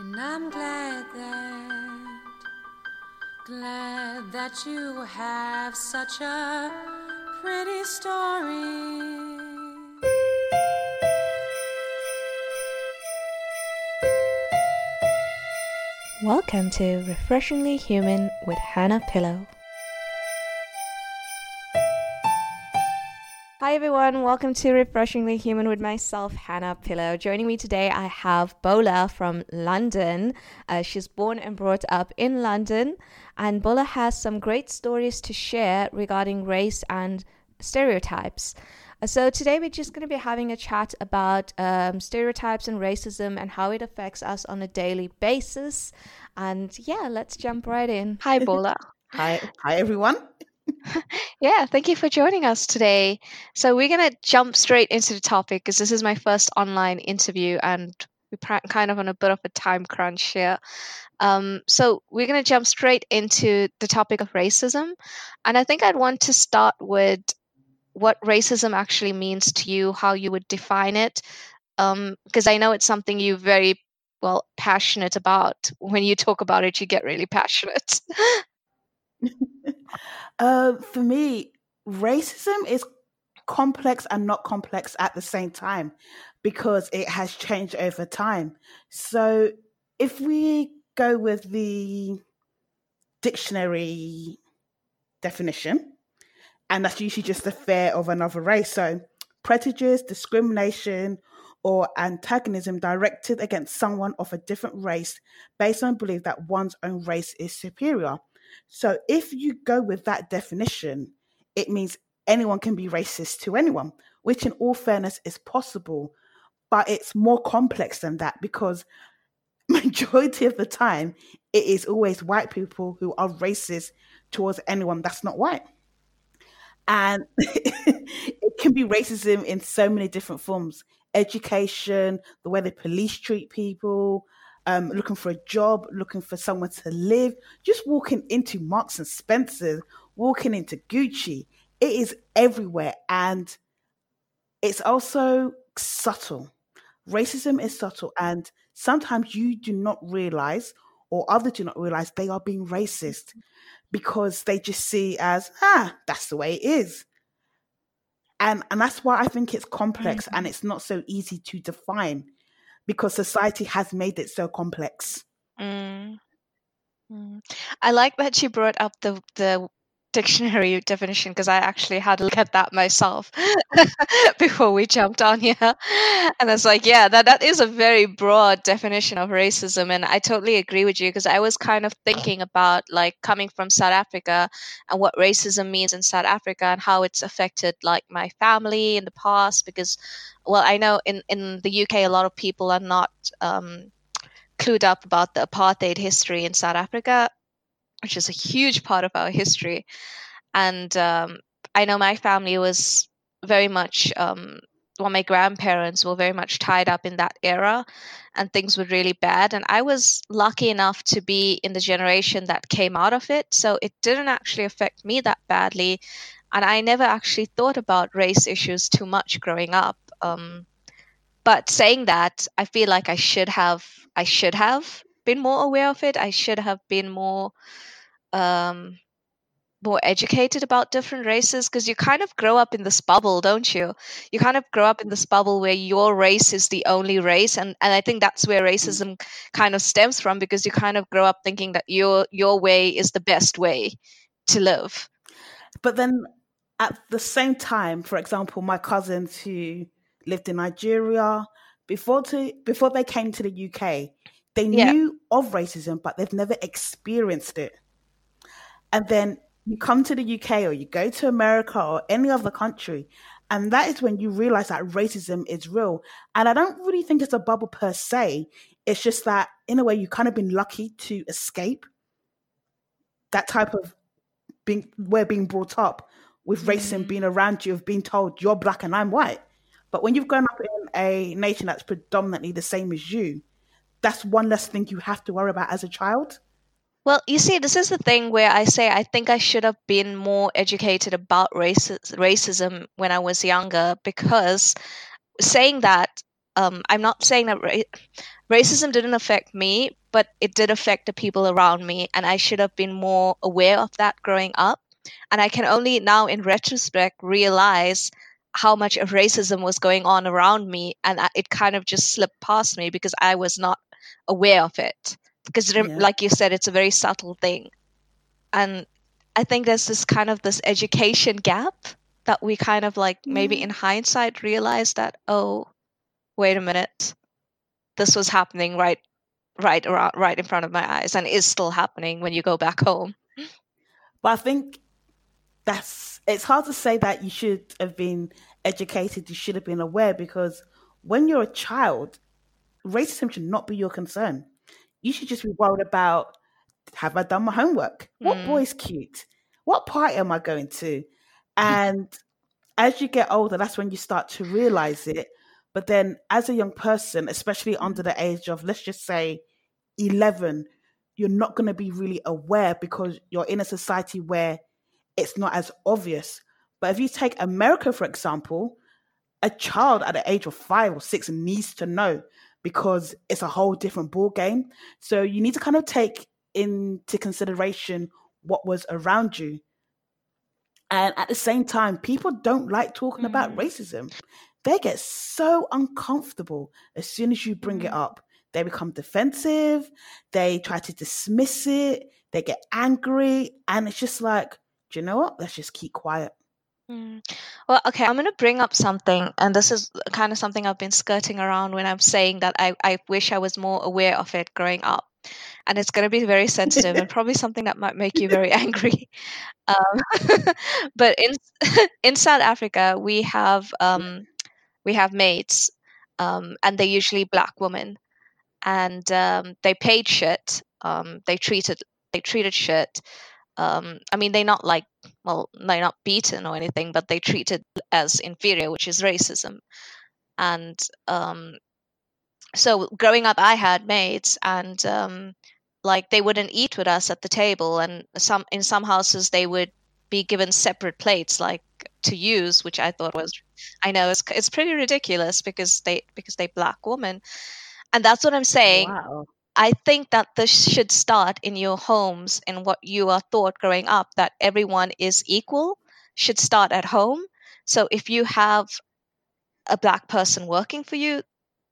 And I'm glad that, glad that you have such a pretty story. Welcome to Refreshingly Human with Hannah Pillow. Hi everyone, welcome to Refreshingly Human with myself, Hannah Pillow. Joining me today, I have Bola from London. Uh, she's born and brought up in London, and Bola has some great stories to share regarding race and stereotypes. Uh, so today we're just going to be having a chat about um, stereotypes and racism and how it affects us on a daily basis. And yeah, let's jump right in. Hi, Bola. hi, hi everyone. Yeah, thank you for joining us today. So, we're going to jump straight into the topic because this is my first online interview and we're kind of on a bit of a time crunch here. Um, so, we're going to jump straight into the topic of racism. And I think I'd want to start with what racism actually means to you, how you would define it, because um, I know it's something you very well passionate about. When you talk about it, you get really passionate. Uh, for me, racism is complex and not complex at the same time because it has changed over time. So if we go with the dictionary definition, and that's usually just the fear of another race. So prejudice, discrimination, or antagonism directed against someone of a different race based on belief that one's own race is superior. So if you go with that definition, it means anyone can be racist to anyone, which in all fairness is possible, but it's more complex than that because majority of the time it is always white people who are racist towards anyone that's not white. And it can be racism in so many different forms education, the way the police treat people, um, looking for a job, looking for somewhere to live, just walking into Marks and Spencer's, walking into Gucci. It is everywhere. And it's also subtle. Racism is subtle. And sometimes you do not realize, or others do not realize, they are being racist because they just see as, ah, that's the way it is. And, and that's why I think it's complex mm-hmm. and it's not so easy to define because society has made it so complex. Mm. Mm. I like that you brought up the the dictionary definition because I actually had a look at that myself before we jumped on here. And I was like, yeah, that, that is a very broad definition of racism. And I totally agree with you because I was kind of thinking about like coming from South Africa and what racism means in South Africa and how it's affected like my family in the past because well, I know in, in the UK, a lot of people are not um, clued up about the apartheid history in South Africa, which is a huge part of our history. And um, I know my family was very much, um, well, my grandparents were very much tied up in that era, and things were really bad. And I was lucky enough to be in the generation that came out of it. So it didn't actually affect me that badly. And I never actually thought about race issues too much growing up. Um, but saying that, I feel like I should have I should have been more aware of it. I should have been more um, more educated about different races because you kind of grow up in this bubble, don't you? You kind of grow up in this bubble where your race is the only race, and and I think that's where racism kind of stems from because you kind of grow up thinking that your your way is the best way to live. But then at the same time, for example, my cousins who lived in Nigeria before to before they came to the UK, they yeah. knew of racism, but they've never experienced it. And then you come to the UK or you go to America or any other country, and that is when you realize that racism is real. And I don't really think it's a bubble per se. It's just that in a way you kind of been lucky to escape that type of being where being brought up with racism mm. being around you of being told you're black and I'm white. But when you've grown up in a nation that's predominantly the same as you, that's one less thing you have to worry about as a child. Well, you see, this is the thing where I say I think I should have been more educated about racism when I was younger because saying that um, I'm not saying that ra- racism didn't affect me, but it did affect the people around me, and I should have been more aware of that growing up. And I can only now, in retrospect, realize how much of racism was going on around me, and it kind of just slipped past me because I was not aware of it. Because, yeah. like you said, it's a very subtle thing, and I think there's this kind of this education gap that we kind of like maybe mm. in hindsight realize that oh wait a minute this was happening right right around right in front of my eyes and is still happening when you go back home but i think that's it's hard to say that you should have been educated you should have been aware because when you're a child racism should not be your concern. You should just be worried about have i done my homework? What mm. boy's cute? What party am i going to? And as you get older that's when you start to realize it. But then as a young person, especially under the age of, let's just say 11, you're not going to be really aware because you're in a society where it's not as obvious. But if you take America, for example, a child at the age of five or six needs to know because it's a whole different ball game. So you need to kind of take into consideration what was around you. And at the same time, people don't like talking mm. about racism they get so uncomfortable as soon as you bring it mm. up. They become defensive, they try to dismiss it, they get angry, and it's just like, do you know what? Let's just keep quiet. Mm. Well, okay, I'm going to bring up something, and this is kind of something I've been skirting around when I'm saying that I, I wish I was more aware of it growing up. And it's going to be very sensitive and probably something that might make you very angry. Um, but in in South Africa, we have um, we have maids, um, and they're usually black women, and um, they paid shit. Um, they treated they treated shit. Um, I mean, they're not like well, they're not beaten or anything, but they treated as inferior, which is racism. And um, so, growing up, I had maids, and um, like they wouldn't eat with us at the table, and some in some houses they would be given separate plates, like to use, which I thought was, I know it's it's pretty ridiculous because they because they black woman, and that's what I'm saying. Wow. I think that this should start in your homes and what you are taught growing up that everyone is equal should start at home. So if you have a black person working for you,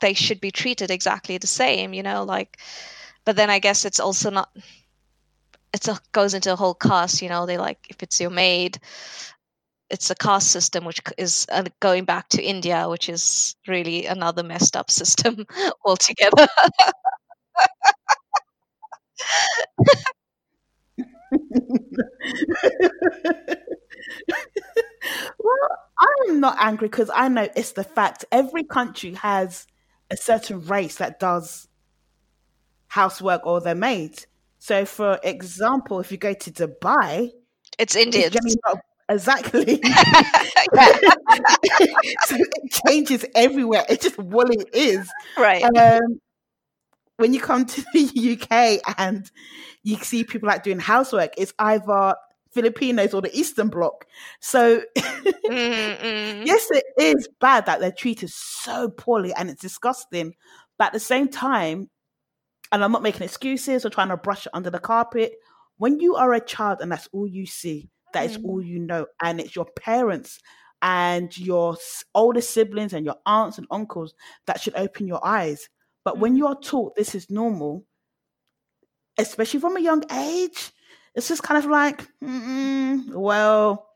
they should be treated exactly the same, you know, like but then I guess it's also not it's a goes into a whole cost, you know, they like if it's your maid it's a caste system which is uh, going back to India, which is really another messed up system altogether. well, I'm not angry because I know it's the fact. Every country has a certain race that does housework or they're made. So, for example, if you go to Dubai, it's Indians. Exactly. so it changes everywhere. It's just what it is. Right. Um, when you come to the UK and you see people like doing housework, it's either Filipinos or the Eastern Bloc. So, mm-hmm. yes, it is bad that they're treated so poorly and it's disgusting. But at the same time, and I'm not making excuses or trying to brush it under the carpet, when you are a child and that's all you see, that is all mm. you know. And it's your parents and your older siblings and your aunts and uncles that should open your eyes. But when you are taught this is normal, especially from a young age, it's just kind of like, well,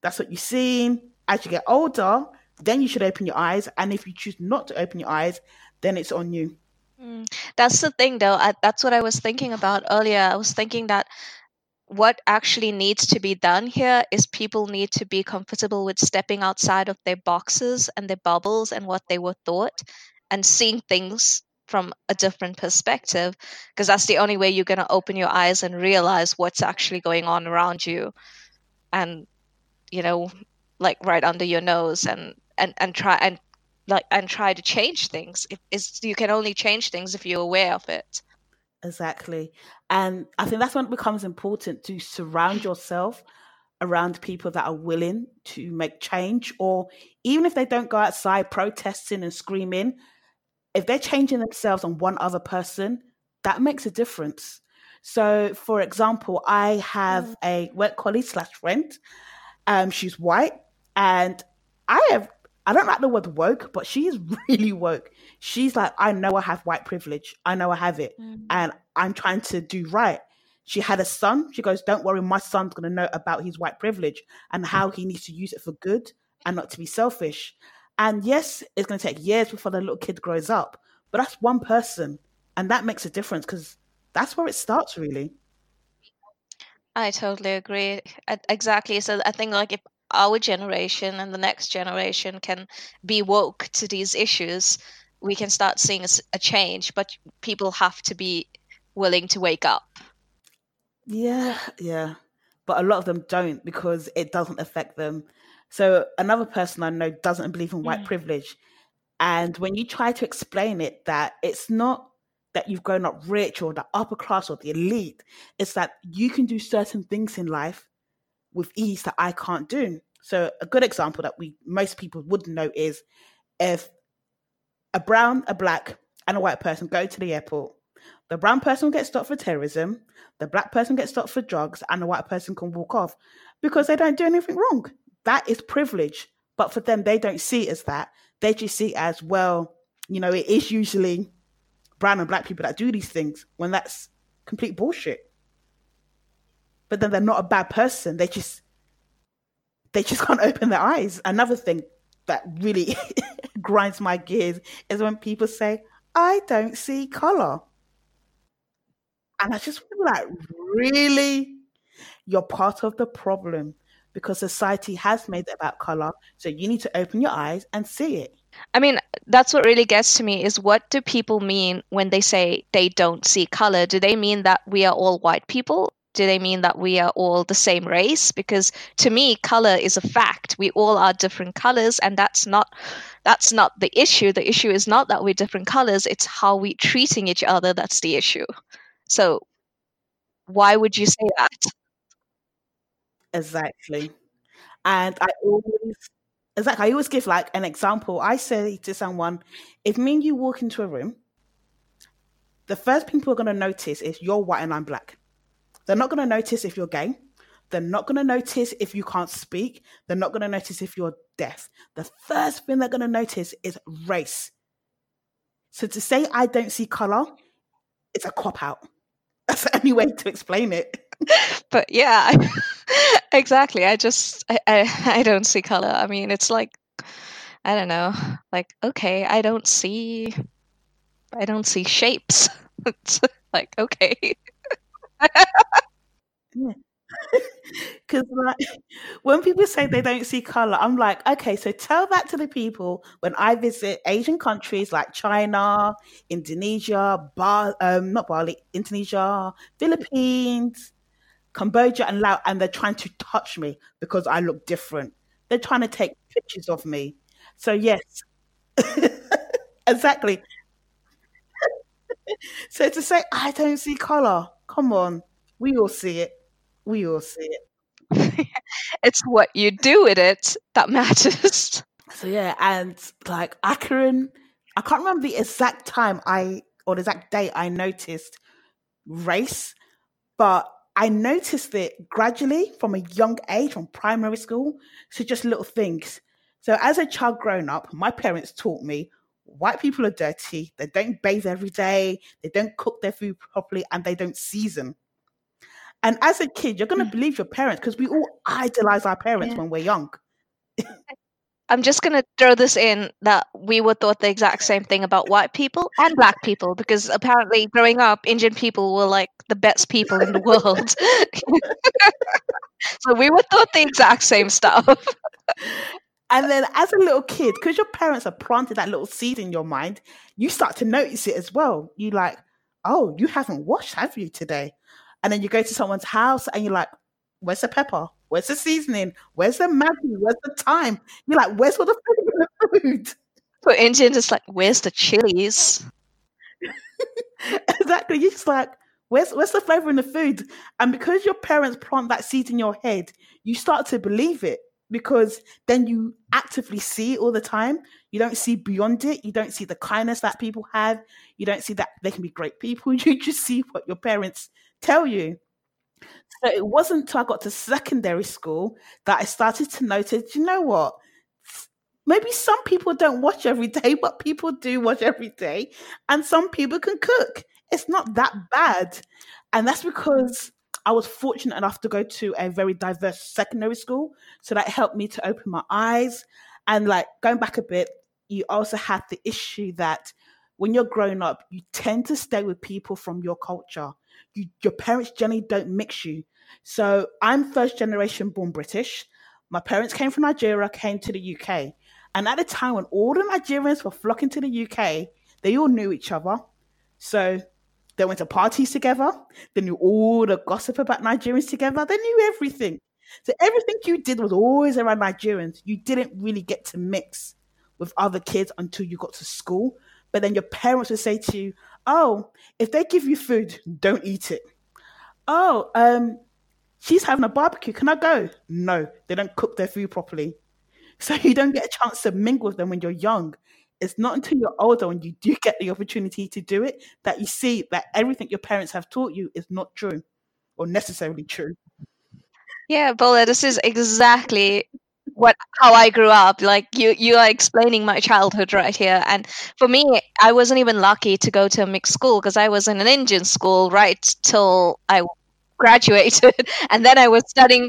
that's what you've seen. As you get older, then you should open your eyes. And if you choose not to open your eyes, then it's on you. Mm. That's the thing, though. I, that's what I was thinking about earlier. I was thinking that what actually needs to be done here is people need to be comfortable with stepping outside of their boxes and their bubbles and what they were taught and seeing things from a different perspective because that's the only way you're going to open your eyes and realize what's actually going on around you and you know like right under your nose and and and try and like and try to change things is you can only change things if you're aware of it Exactly. And I think that's when it becomes important to surround yourself around people that are willing to make change, or even if they don't go outside protesting and screaming, if they're changing themselves on one other person, that makes a difference. So, for example, I have Mm. a work colleague slash friend. Um, she's white, and I have. I don't like the word woke, but she is really woke. She's like, I know I have white privilege. I know I have it, Mm. and I'm trying to do right. She had a son. She goes, Don't worry, my son's going to know about his white privilege and how he needs to use it for good and not to be selfish. And yes, it's going to take years before the little kid grows up, but that's one person. And that makes a difference because that's where it starts, really. I totally agree. Exactly. So I think like if our generation and the next generation can be woke to these issues, we can start seeing a change. But people have to be willing to wake up. Yeah, yeah. But a lot of them don't because it doesn't affect them. So another person I know doesn't believe in white Mm. privilege. And when you try to explain it, that it's not that you've grown up rich or the upper class or the elite, it's that you can do certain things in life with ease that I can't do. So a good example that we most people would know is if a brown, a black, and a white person go to the airport, the brown person will get stopped for terrorism, the black person gets stopped for drugs, and the white person can walk off because they don't do anything wrong. That is privilege. But for them, they don't see it as that. They just see it as, well, you know, it is usually brown and black people that do these things when that's complete bullshit. But then they're not a bad person. They just they just can't open their eyes. Another thing that really grinds my gears is when people say, I don't see color. And I just feel like, really? You're part of the problem because society has made it about color. So you need to open your eyes and see it. I mean, that's what really gets to me is what do people mean when they say they don't see color? Do they mean that we are all white people? Do they mean that we are all the same race? Because to me, color is a fact. We all are different colors, and that's not that's not the issue. The issue is not that we're different colors, it's how we're treating each other that's the issue. So why would you say that? Exactly. And I always, exactly, I always give like an example. I say to someone, if me and you walk into a room, the first people are going to notice is you're white and I'm black. They're not going to notice if you're gay. They're not going to notice if you can't speak. They're not going to notice if you're deaf. The first thing they're going to notice is race. So to say I don't see color, it's a cop out. That's the only way to explain it. But yeah, exactly. I just I, I I don't see color. I mean, it's like I don't know. Like okay, I don't see I don't see shapes. It's like okay. Because like when people say they don't see color, I'm like, okay, so tell that to the people when I visit Asian countries like China, Indonesia, Bar, um, not Bali, Indonesia, Philippines, Cambodia, and Laos, and they're trying to touch me because I look different. They're trying to take pictures of me. So yes, exactly. So to say I don't see color, come on, we all see it. We all see it. it's what you do with it that matters. So yeah, and like I I can't remember the exact time I or the exact date I noticed race, but I noticed it gradually from a young age, from primary school. So just little things. So as a child growing up, my parents taught me white people are dirty. They don't bathe every day. They don't cook their food properly, and they don't season. And as a kid, you're gonna believe your parents because we all idolize our parents Yeah. when we're young. I'm just gonna throw this in that we were taught the exact same thing about white people and black people because apparently growing up, Indian people were like the best people in the world. so we were taught the exact same stuff. And then as a little kid, because your parents have planted that little seed in your mind, you start to notice it as well. You like, oh, you haven't washed, have you today? And then you go to someone's house and you're like, where's the pepper? Where's the seasoning? Where's the Maggi? Where's the thyme? You're like, where's all the food in the food? For Indians, it's like, where's the chilies? exactly. You're just like, where's where's the flavor in the food? And because your parents plant that seed in your head, you start to believe it. because then you actively see it all the time. You don't see beyond it. You don't see the kindness that people have. You don't see that they can be great people. You just see what your parents tell you. So it wasn't until I got to secondary school that I started to notice, you know what? Maybe some people don't watch every day, but people do watch every day. And some people can cook. It's not that bad. And that's because I was fortunate enough to go to a very diverse secondary school. So that helped me to open my eyes. And like going back a bit, you also had the issue that when you're growing up, you tend to stay with people from your culture. You, your parents generally don't mix you. So I'm first generation born British. My parents came from Nigeria, came to the UK. And at the time when all the Nigerians were flocking to the UK, they all knew each other. So they went to parties together. They knew all the gossip about Nigerians together. They knew everything. So everything you did was always around Nigerians. You didn't really get to mix with other kids until you got to school. But then your parents would say to you, "Oh, if they give you food, don't eat it." Oh, um, she's having a barbecue. Can I go? No, they don't cook their food properly. So you don't get a chance to mingle with them when you're young it's not until you're older when you do get the opportunity to do it that you see that everything your parents have taught you is not true or necessarily true. Yeah, Bola, this is exactly what how I grew up. Like you you are explaining my childhood right here. And for me, I wasn't even lucky to go to a mixed school because I was in an Indian school right till I graduated and then I was studying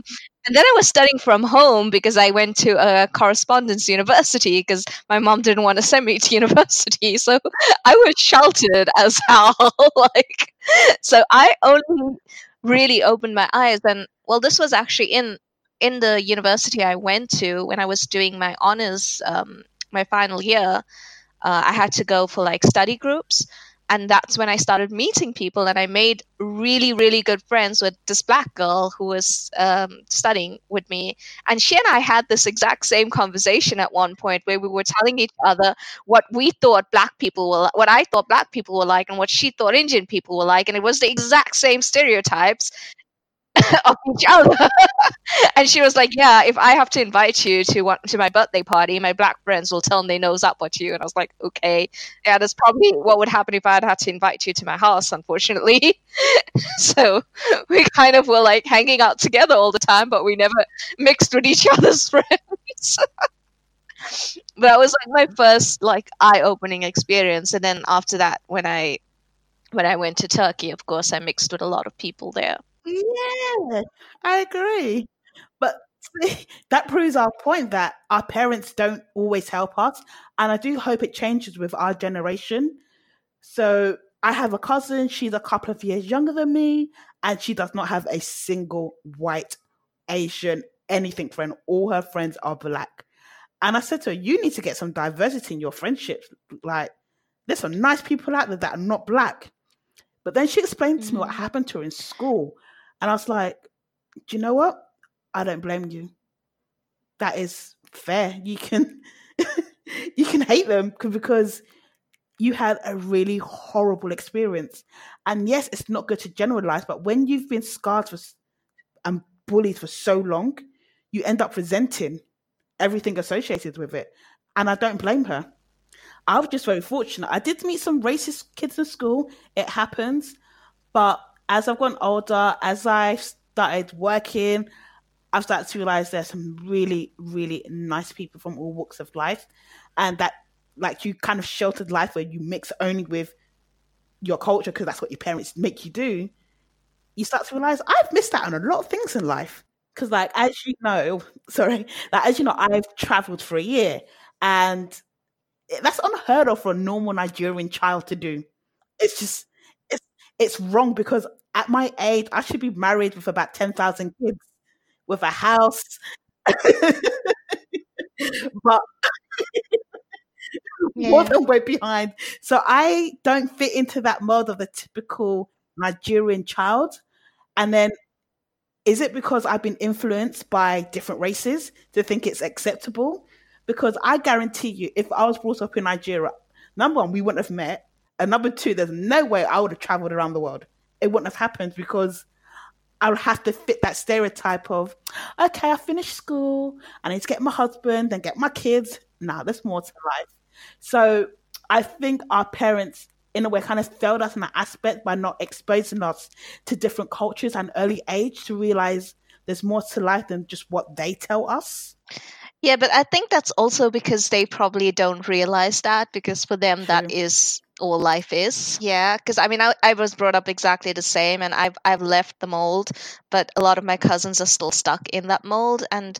and then I was studying from home because I went to a correspondence university because my mom didn't want to send me to university. So I was sheltered as hell. like, so I only really opened my eyes. And well, this was actually in in the university I went to when I was doing my honors, um, my final year. Uh, I had to go for like study groups and that's when I started meeting people, and I made really, really good friends with this black girl who was um, studying with me. And she and I had this exact same conversation at one point where we were telling each other what we thought black people were, what I thought black people were like, and what she thought Indian people were like, and it was the exact same stereotypes. of each other. and she was like, "Yeah, if I have to invite you to one, to my birthday party, my black friends will tell they nose up at you." And I was like, "Okay, yeah, that's probably what would happen if I had had to invite you to my house, unfortunately." so we kind of were like hanging out together all the time, but we never mixed with each other's friends. but that was like my first like eye-opening experience, and then after that, when I when I went to Turkey, of course, I mixed with a lot of people there. Yeah, I agree. But see, that proves our point that our parents don't always help us. And I do hope it changes with our generation. So I have a cousin, she's a couple of years younger than me, and she does not have a single white, Asian, anything friend. All her friends are black. And I said to her, You need to get some diversity in your friendships. Like, there's some nice people out there that are not black. But then she explained to me what mm. happened to her in school. And I was like, do you know what? I don't blame you. That is fair. You can you can hate them because you had a really horrible experience. And yes, it's not good to generalize, but when you've been scarred for, and bullied for so long, you end up resenting everything associated with it. And I don't blame her. I was just very fortunate. I did meet some racist kids in school. It happens. But as I've gotten older, as I started working, I've started to realize there's some really, really nice people from all walks of life, and that like you kind of sheltered life where you mix only with your culture because that's what your parents make you do. You start to realize I've missed out on a lot of things in life because, like, as you know, sorry, like as you know, I've traveled for a year, and that's unheard of for a normal Nigerian child to do. It's just it's wrong because at my age, I should be married with about 10,000 kids, with a house. but yeah. more than way behind. So I don't fit into that mold of the typical Nigerian child. And then is it because I've been influenced by different races to think it's acceptable? Because I guarantee you, if I was brought up in Nigeria, number one, we wouldn't have met. And number two, there's no way I would have traveled around the world it wouldn't have happened because I would have to fit that stereotype of, okay, I finished school, I need to get my husband and get my kids. Now there's more to life. So I think our parents, in a way, kind of failed us in that aspect by not exposing us to different cultures and early age to realize there's more to life than just what they tell us. Yeah, but I think that's also because they probably don't realize that because for them that True. is all life is. Yeah, because I mean I, I was brought up exactly the same and I've I've left the mold, but a lot of my cousins are still stuck in that mold and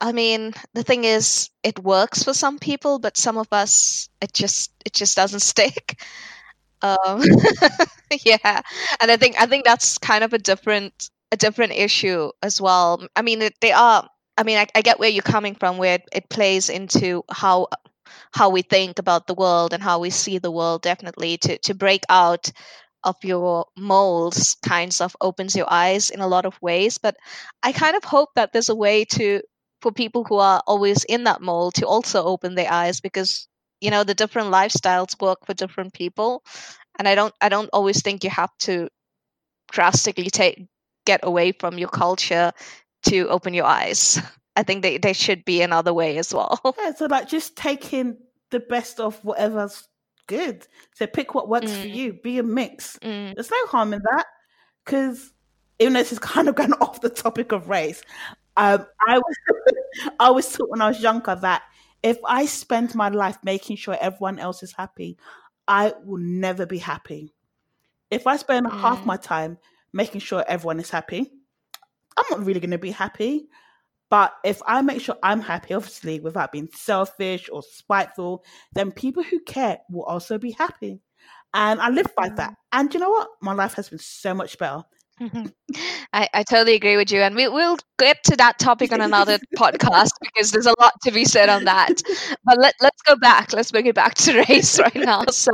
I mean, the thing is it works for some people, but some of us it just it just doesn't stick. Um yeah. And I think I think that's kind of a different a different issue as well. I mean, they are I mean, I, I get where you're coming from, where it plays into how how we think about the world and how we see the world. Definitely, to to break out of your molds kinds of opens your eyes in a lot of ways. But I kind of hope that there's a way to for people who are always in that mold to also open their eyes because you know the different lifestyles work for different people, and I don't I don't always think you have to drastically take get away from your culture to open your eyes. I think they, there should be another way as well. Yeah, so like just taking the best of whatever's good. So pick what works for Mm. you. Be a mix. Mm. There's no harm in that because even though this is kind of going off the topic of race, um, I was I was taught when I was younger that if I spend my life making sure everyone else is happy, I will never be happy. If I spend half Mm. my time making sure everyone is happy, I'm not really going to be happy. But if I make sure I'm happy, obviously, without being selfish or spiteful, then people who care will also be happy. And I live by that. And you know what? My life has been so much better. I, I totally agree with you. And we, we'll get to that topic on another podcast because there's a lot to be said on that. But let, let's go back. Let's bring it back to race right now. So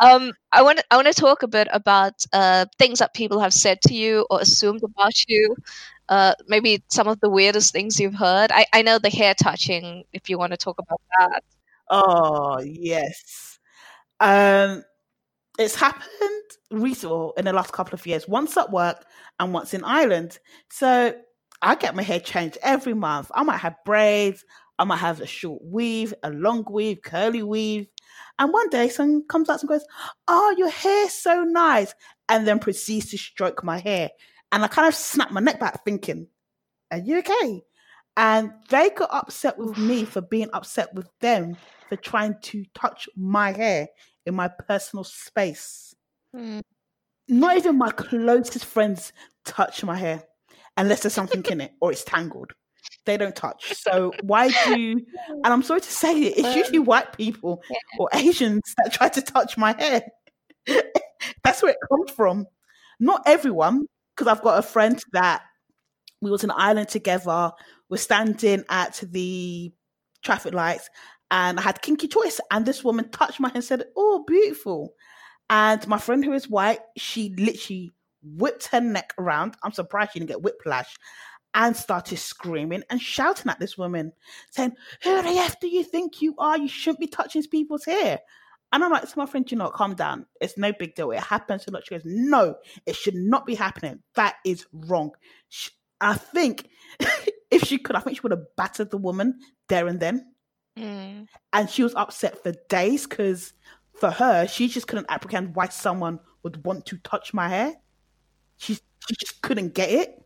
um, I want I want to talk a bit about uh, things that people have said to you or assumed about you. Uh, maybe some of the weirdest things you've heard. I, I know the hair touching, if you want to talk about that. Oh, yes. Um, it's happened recently in the last couple of years, once at work and once in Ireland. So I get my hair changed every month. I might have braids, I might have a short weave, a long weave, curly weave. And one day someone comes up and goes, Oh, your hair's so nice. And then proceeds to stroke my hair. And I kind of snapped my neck back thinking, Are you okay? And they got upset with me for being upset with them for trying to touch my hair in my personal space. Mm. Not even my closest friends touch my hair unless there's something in it or it's tangled. They don't touch. So why do and I'm sorry to say it, it's usually white people or Asians that try to touch my hair. That's where it comes from. Not everyone, because I've got a friend that we was in Ireland together. We're standing at the traffic lights and I had kinky choice. And this woman touched my hand and said, Oh, beautiful. And my friend who is white, she literally whipped her neck around. I'm surprised she didn't get whiplash. And started screaming and shouting at this woman, saying, Who the F do you think you are? You shouldn't be touching people's hair. And I'm like, to my friend, you know, calm down. It's no big deal. It happens a lot. She goes, No, it should not be happening. That is wrong. Sh- I think if she could, I think she would have battered the woman there and then. Mm. And she was upset for days because for her, she just couldn't apprehend why someone would want to touch my hair. She, she just couldn't get it.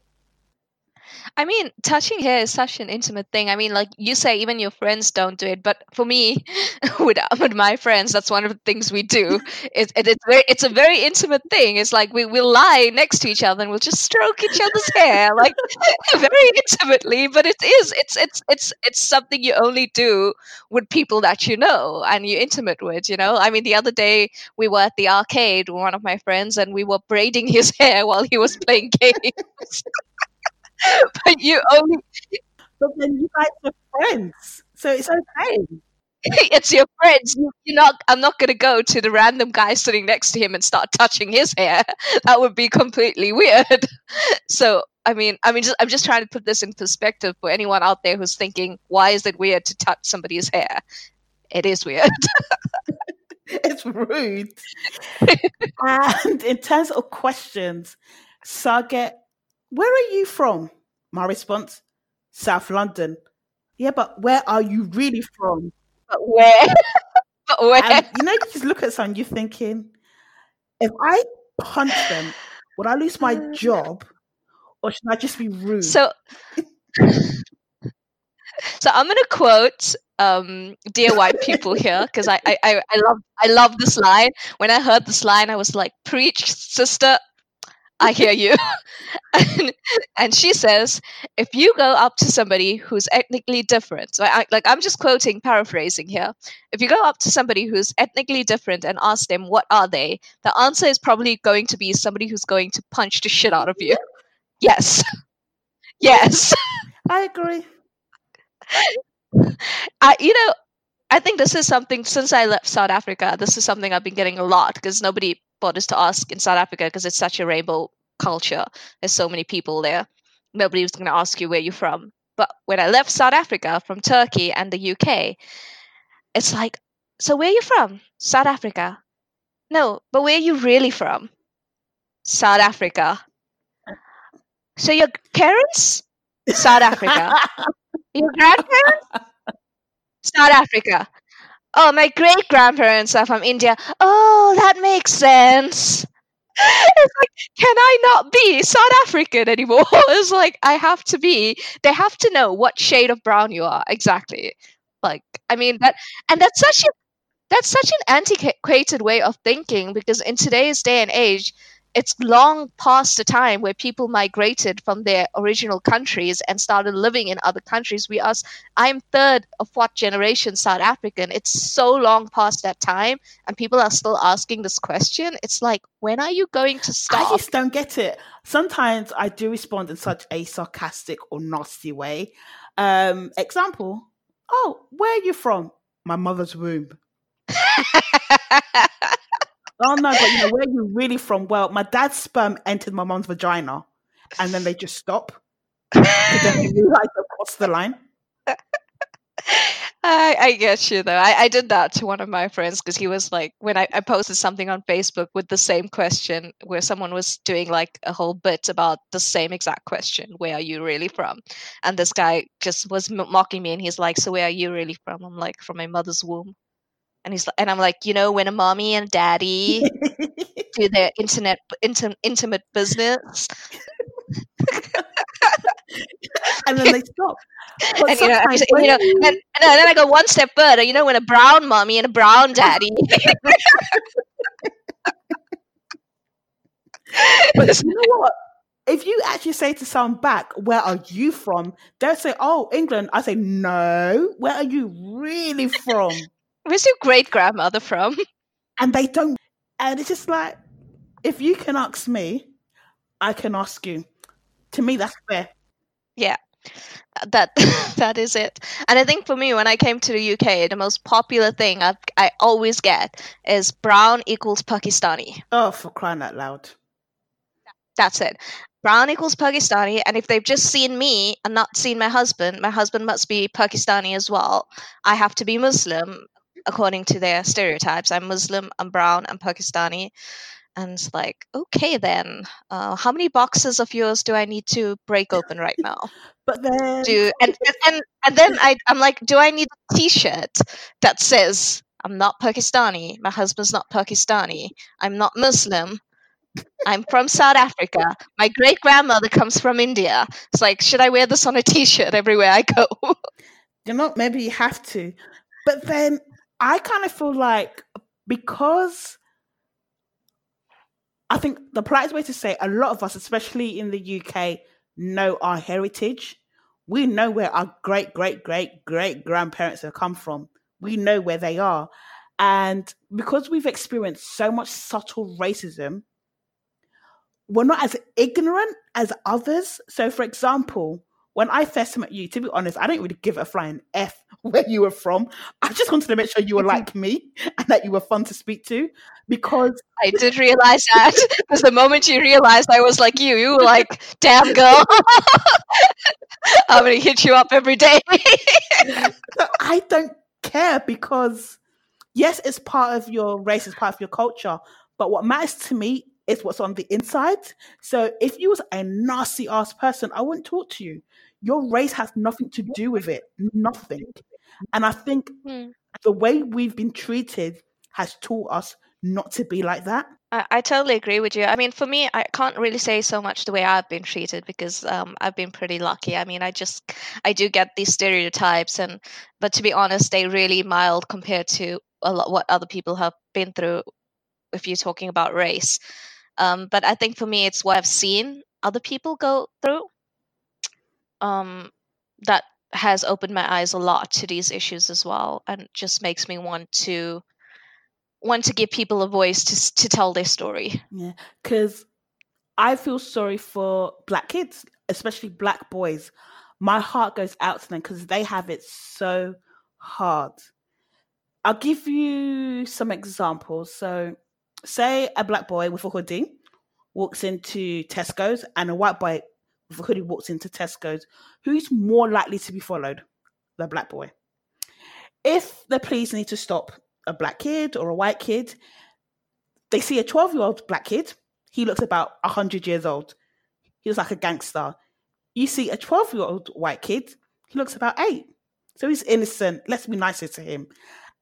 I mean, touching hair is such an intimate thing. I mean, like you say, even your friends don't do it. But for me, with with my friends, that's one of the things we do. It, it, it's very, it's a very intimate thing. It's like we will lie next to each other and we'll just stroke each other's hair, like very intimately. But it is, it's, it's, it's, it's something you only do with people that you know and you're intimate with. You know, I mean, the other day we were at the arcade with one of my friends and we were braiding his hair while he was playing games. but you only But then you guys are friends. So it's okay. it's your friends. You- You're not. I'm not gonna go to the random guy sitting next to him and start touching his hair. That would be completely weird. So I mean, I mean, just, I'm just trying to put this in perspective for anyone out there who's thinking, why is it weird to touch somebody's hair? It is weird. It's rude. and in terms of questions, Saget, Where are you from? My response, South London. Yeah, but where are you really from? But where? but where? And you know, you just look at someone, you're thinking, if I punch them, would I lose my job or should I just be rude? So, so I'm gonna quote um, dear white people here because I, I, I I love I love this line. When I heard this line, I was like, "Preach, sister." I hear you. and, and she says, if you go up to somebody who's ethnically different, so I, like I'm just quoting, paraphrasing here. If you go up to somebody who's ethnically different and ask them, what are they? The answer is probably going to be somebody who's going to punch the shit out of you. Yes. yes. I agree. I, you know, I think this is something since I left South Africa. This is something I've been getting a lot because nobody bothers to ask in South Africa because it's such a rainbow culture. There's so many people there. Nobody was going to ask you where you're from. But when I left South Africa from Turkey and the UK, it's like, so where are you from? South Africa. No, but where are you really from? South Africa. So your parents? South Africa. Your grandparents? South Africa. Oh, my great grandparents are from India. Oh, that makes sense. It's like, can I not be South African anymore? It's like I have to be. They have to know what shade of brown you are exactly. Like, I mean that, and that's such a that's such an antiquated way of thinking because in today's day and age, it's long past the time where people migrated from their original countries and started living in other countries. We are, I'm third of what generation South African. It's so long past that time, and people are still asking this question. It's like, when are you going to stop? I just don't get it. Sometimes I do respond in such a sarcastic or nasty way. Um, example, oh, where are you from? My mother's womb. Oh no, but you know where are you really from? Well, my dad's sperm entered my mom's vagina, and then they just stop. then crossed the line. I, I get you though. I, I did that to one of my friends because he was like, when I, I posted something on Facebook with the same question, where someone was doing like a whole bit about the same exact question, where are you really from? And this guy just was m- mocking me, and he's like, so where are you really from? I'm like, from my mother's womb. And he's and I'm like, you know, when a mommy and daddy do their internet intim, intimate business, and then they stop. But and you know, sometimes you know, and, and then I go one step further. You know, when a brown mommy and a brown daddy. But you know what? If you actually say to someone back, "Where are you from?" They'll say, "Oh, England." I say, "No. Where are you really from?" Where's your great grandmother from? And they don't. And it's just like, if you can ask me, I can ask you. To me, that's fair. Yeah, uh, that that is it. And I think for me, when I came to the UK, the most popular thing I I always get is brown equals Pakistani. Oh, for crying out loud! That's it. Brown equals Pakistani, and if they've just seen me and not seen my husband, my husband must be Pakistani as well. I have to be Muslim according to their stereotypes. I'm Muslim, I'm brown, I'm Pakistani. And it's like, okay, then, uh, how many boxes of yours do I need to break open right now? But then, Do and and and, and then I I'm like, do I need a T-shirt that says I'm not Pakistani, my husband's not Pakistani, I'm not Muslim, I'm from South Africa. My great grandmother comes from India. It's like, should I wear this on a t-shirt everywhere I go? you know, maybe you have to. But then, I kind of feel like because I think the polite way to say, a lot of us, especially in the UK, know our heritage. We know where our great, great, great, great grandparents have come from. We know where they are. And because we've experienced so much subtle racism, we're not as ignorant as others. So, for example, when I first met you, to be honest, I didn't really give a flying F where you were from. I just wanted to make sure you were mm-hmm. like me and that you were fun to speak to because I did realize that because the moment you realized I was like you, you were like, "Damn girl, I'm gonna hit you up every day." I don't care because yes, it's part of your race, it's part of your culture. But what matters to me is what's on the inside. So if you was a nasty ass person, I wouldn't talk to you. Your race has nothing to do with it. Nothing. And I think Hmm. the way we've been treated has taught us not to be like that. I, I totally agree with you. I mean, for me, I can't really say so much the way I've been treated because um, I've been pretty lucky. I mean, I just I do get these stereotypes, and but to be honest, they're really mild compared to a lot what other people have been through. If you're talking about race, um, but I think for me, it's what I've seen other people go through. Um, that has opened my eyes a lot to these issues as well, and just makes me want to want to give people a voice to to tell their story. Yeah. Because I feel sorry for black kids, especially black boys. My heart goes out to them because they have it so hard. I'll give you some examples. So, say a black boy with a hoodie walks into Tesco's and a white boy with a hoodie walks into Tesco's. Who's more likely to be followed? The black boy. If the police need to stop a black kid or a white kid, they see a 12 year old black kid. He looks about 100 years old. He looks like a gangster. You see a 12 year old white kid. He looks about eight. So he's innocent. Let's be nicer to him.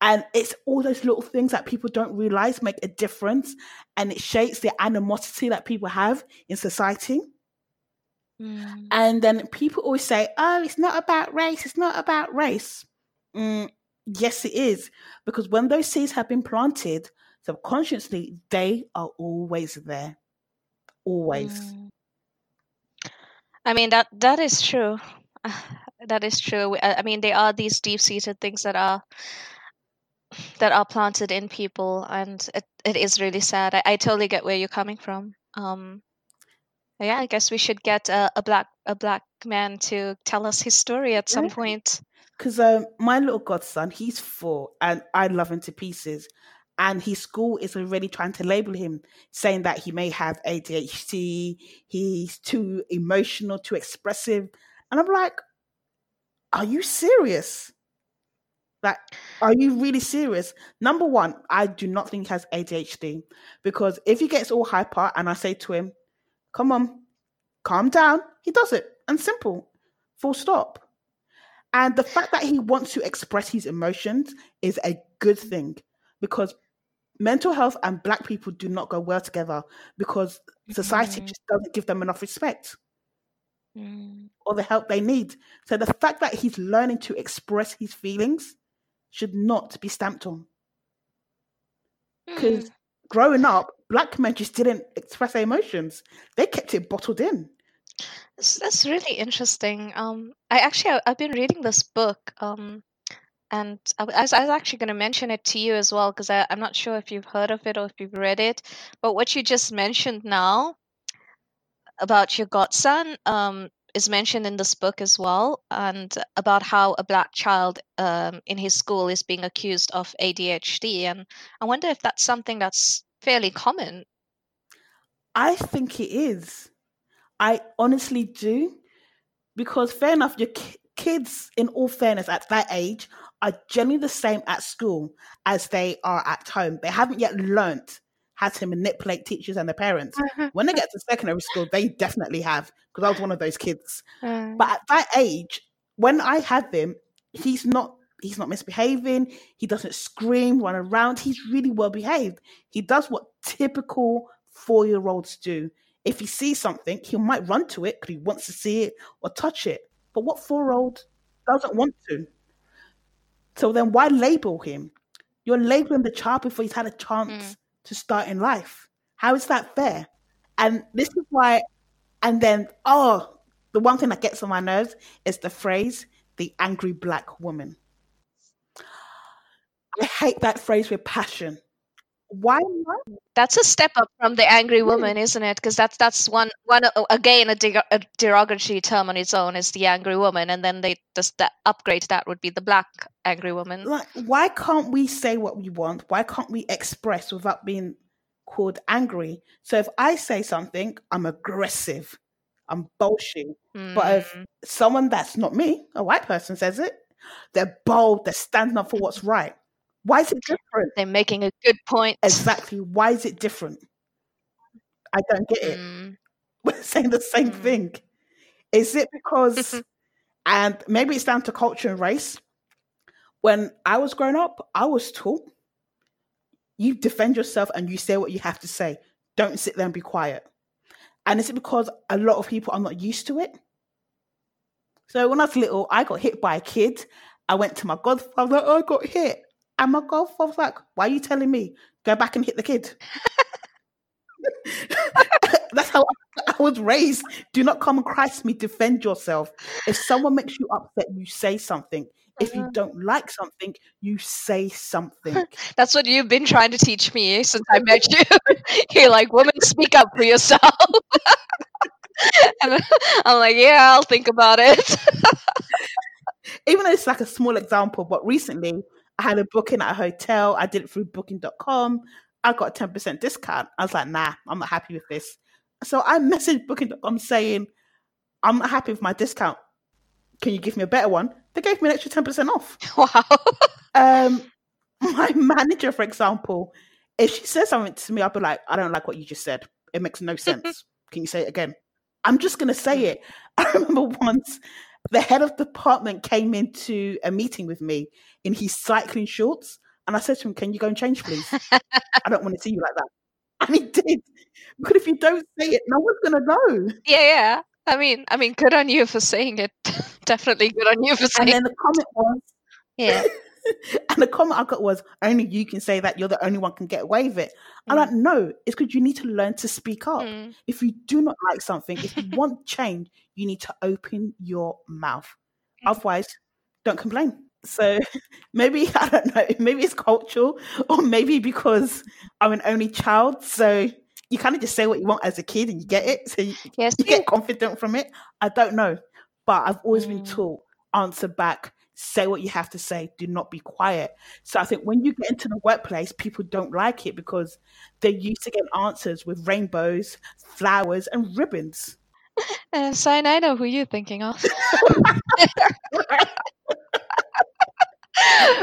And it's all those little things that people don't realize make a difference. And it shapes the animosity that people have in society. Mm. And then people always say, oh, it's not about race. It's not about race. Mm, yes, it is. Because when those seeds have been planted, subconsciously, they are always there. Always. Mm. I mean that that is true. That is true. I mean, there are these deep-seated things that are that are planted in people, and it, it is really sad. I, I totally get where you're coming from. Um, yeah, I guess we should get a, a black a black man to tell us his story at some Yeah. point. Because um, my little godson, he's four, and I love him to pieces. And his school is already trying to label him, saying that he may have ADHD, he's too emotional, too expressive. And I'm like, are you serious? Like, are you really serious? Number one, I do not think he has ADHD because if he gets all hyper and I say to him, come on, calm down, he does it. And simple, full stop. And the fact that he wants to express his emotions is a good thing because mental health and black people do not go well together because society Mhm. just doesn't give them enough respect Mm. or the help they need. So the fact that he's learning to express his feelings should not be stamped on. Because Mm. growing up, black men just didn't express their emotions; they kept it bottled in. That's, that's really interesting. Um, I actually I, I've been reading this book. Um, and I, I was, I was actually going to mention it to you as well because I'm not sure if you've heard of it or if you've read it. But what you just mentioned now about your godson um, is mentioned in this book as well, and about how a black child um, in his school is being accused of ADHD. And I wonder if that's something that's fairly common. I think it is. I honestly do, because fair enough, your ki- kids, in all fairness, at that age, are generally the same at school as they are at home. They haven't yet learnt how to manipulate teachers and their parents. When they get to secondary school, they definitely have, because I was one of those kids. Uh, But at that age, when I had them, he's not he's not misbehaving. He doesn't scream, run around. He's really well behaved. He does what typical four year olds do. If he sees something, he might run to it because he wants to see it or touch it. But what four year old doesn't want to? So then why label him? You're labeling the child before he's had a chance Mm. To start in life. How is that fair? And this is why, and then, oh, the one thing that gets on my nerves is the phrase, the angry black woman. I hate that phrase with passion. Why not? That's a step up from the angry woman, isn't it? Because that's that's one one again a, deg- a derogatory term on its own is the angry woman, and then they just that upgrade that would be the black angry woman. Like, why can't we say what we want? Why can't we express without being called angry? So if I say something, I'm aggressive, I'm bolshy. But if Mm, someone that's not me, a white person says it, they're bold, they're standing up for what's right. Why is it different? they're making a good point. Exactly. Why is it different? I don't get it. Mm. We're saying the same Mm. thing. Is it because, and maybe it's down to culture and race? When I was growing up, I was taught you defend yourself and you say what you have to say. Don't sit there and be quiet. And is it because a lot of people are not used to it? So when I was little, I got hit by a kid. I went to my godfather, I got hit. And my godfather was like, Why are you telling me? Go back and hit the kid. That's how I was raised. Do not come and to me. Defend yourself. If someone makes you upset, you say something. If you uh-huh. don't like something, you say something. That's what you've been trying to teach me since I met you. You're like, woman, speak up for yourself. and I'm like, yeah, I'll think about it. Even though it's like a small example, but recently I had a booking at a hotel. I did it through booking.com. I got a 10% discount. I was like, nah, I'm not happy with this. So I messaged booking.com saying, I'm not happy with my discount. Can you give me a better one? They gave me an extra 10% off. wow. Um, my manager, for example, if she says something to me, I'll be like, I don't like what you just said. It makes no sense. Can you say it again? I'm just going to say it. I remember once the head of department came into a meeting with me in his cycling shorts. And I said to him, Can you go and change, please? I don't want to see you like that. And he did. But if you don't say it, no one's going to know. Yeah, yeah. I mean, I mean, good on you for saying it. Definitely good on you for saying it. And then the comment was, Yeah. and the comment I got was, only you can say that. You're the only one can get away with it. I'm Mm. like, no, it's because you need to learn to speak up. Mm. If you do not like something, if you want change, you need to open your mouth. Mm. Otherwise, don't complain. So maybe, I don't know, maybe it's cultural or maybe because I'm an only child. So you kind of just say what you want as a kid and you get it. So you, Yes. you get confident from it. I don't know. But I've always been Mm. taught answer back, say what you have to say, do not be quiet. So I think when you get into the workplace, people don't like it because they're used to getting answers with rainbows, flowers, and ribbons. Uh, Sign, I know who you're thinking of.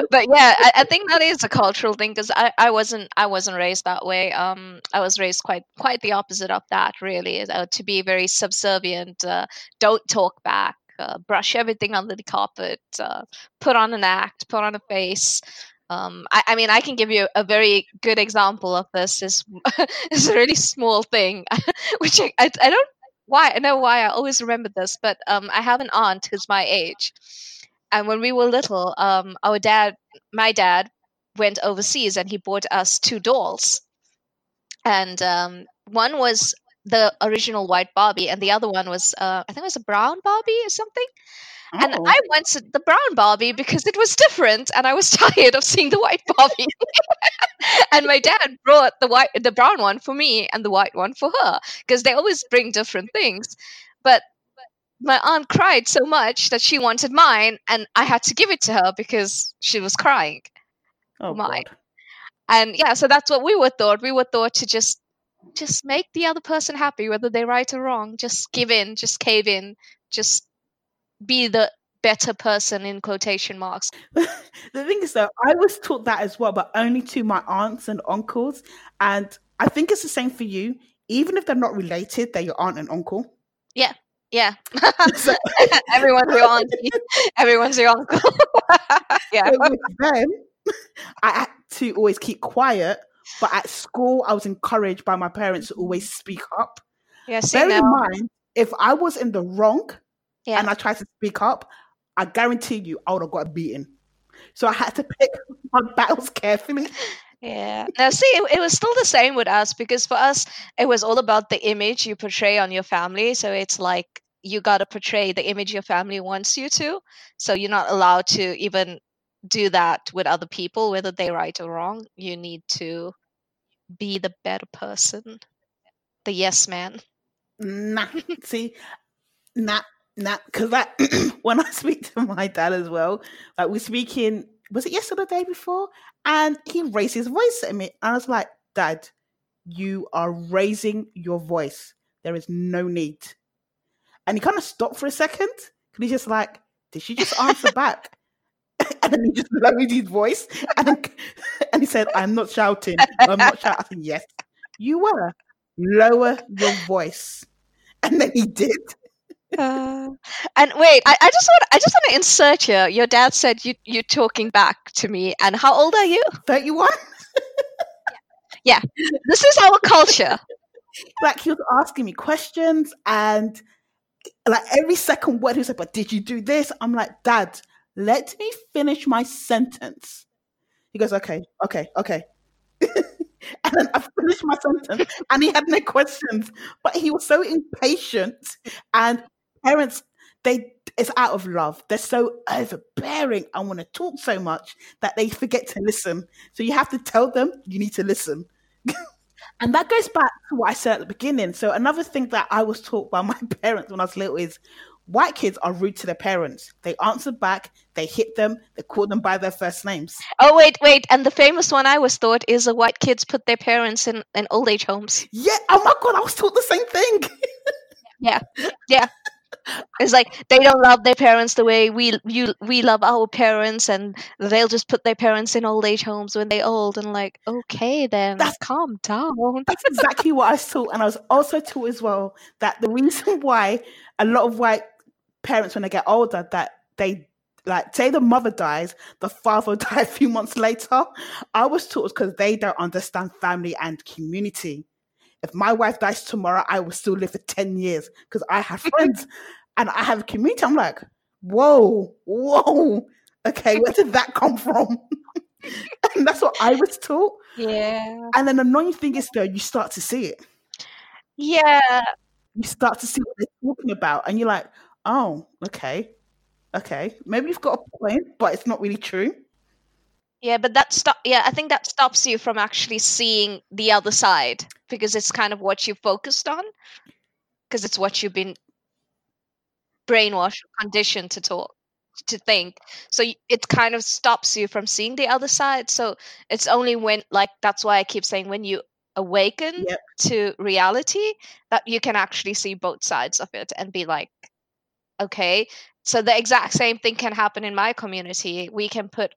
but yeah, I, I think that is a cultural thing because I, I wasn't I wasn't raised that way. Um, I was raised quite quite the opposite of that. Really, uh, to be very subservient, uh, don't talk back, uh, brush everything under the carpet, uh, put on an act, put on a face. Um, I, I mean, I can give you a very good example of this. is is a really small thing, which I, I, I don't why I know why I always remember this, but um, I have an aunt who's my age, and when we were little, um, our dad, my dad, went overseas and he bought us two dolls, and um, one was the original white Barbie, and the other one was uh, I think it was a brown Barbie or something. And Oh. I wanted the brown Barbie because it was different, and I was tired of seeing the white Barbie. and my dad brought the white, the brown one for me, and the white one for her because they always bring different things. But my aunt cried so much that she wanted mine, and I had to give it to her because she was crying. oh, mine. God. And yeah, so that's what we were taught. We were taught to just just make the other person happy, whether they're right or wrong. Just give in, just cave in, just be the better person in quotation marks. the thing is, though, I was taught that as well, but only to my aunts and uncles. And I think it's the same for you. Even if they're not related, they're your aunt and uncle. Yeah. So, Everyone's your auntie. Everyone's your uncle. yeah. so with them, I had to always keep quiet. But at school, I was encouraged by my parents to always mm. speak up. Yeah, Bear in mind, if I was in the wrong Yeah. and I tried to speak up, I guarantee you I would have got beaten. So I had to pick my battles carefully. Yeah. Now, see, it, it was still the same with us because for us, it was all about the image you portray on your family. So it's like you got to portray the image your family wants you to. So you're not allowed to even do that with other people, whether they're right or wrong. You need to be the better person, the yes man. Nah, see, nah, nah. Because like when I speak to my dad as well, like we're speaking. Was it yesterday the day before? And he raised his voice at me, and I was like, "Dad, you are raising your voice. There is no need." And he kind of stopped for a second, and he's just like, "Did she just answer back?" and then he just lowered his voice, and and he said, "I'm not shouting. I'm not shouting." "Yes, you were." lower your voice. And then he did. Uh, and wait, I, I just want I just want to insert here. Your dad said you you talking back to me. And how old are you? 31? Yeah, this is our culture. like he was asking me questions and like every second word he was like, but did you do this? I'm like, Dad, let me finish my sentence. He goes, okay, okay, okay. and I finished my sentence and he had no questions, but he was so impatient. And parents, they it's out of love. They're so overbearing I want to talk so much that they forget to listen. So you have to tell them you need to listen. and that goes back to what I said at the beginning. So another thing that I was taught by my parents when I was little is white kids are rude to their parents. They answer back, they hit them, they call them by their first names. Oh wait, wait, and the famous one I was taught is the white kids put their parents in, in old age homes. Yeah, oh my god, I was taught the same thing. yeah, yeah. It's like they don't love their parents the way we you we love our parents, and they'll just put their parents in old age homes when they're old. And like, okay, then That's- calm down. That's exactly what I was taught. And I was also taught as well that the reason why a lot of white parents, when they get older, that they like say the mother dies, the father die a few months later. I was taught because they don't understand family and community. If my wife dies tomorrow, I will still live for 10 years because I have friends and I have a community. I'm like, whoa, whoa. Okay, where did that come from? and that's what I was taught. Yeah, And then the annoying thing is though, you start to see it. yeah. You start to see what they're talking about, and you're like, oh, okay, okay, maybe you've got a point, but it's not really true. Yeah, but that stop. Yeah, I think that stops you from actually seeing the other side because it's kind of what you focused on, because it's what you've been brainwashed, conditioned to talk, to think. So it kind of stops you from seeing the other side. So it's only when, like, that's why I keep saying when you awaken Yep. to reality that you can actually see both sides of it and be like, okay. So the exact same thing can happen in my community. We can put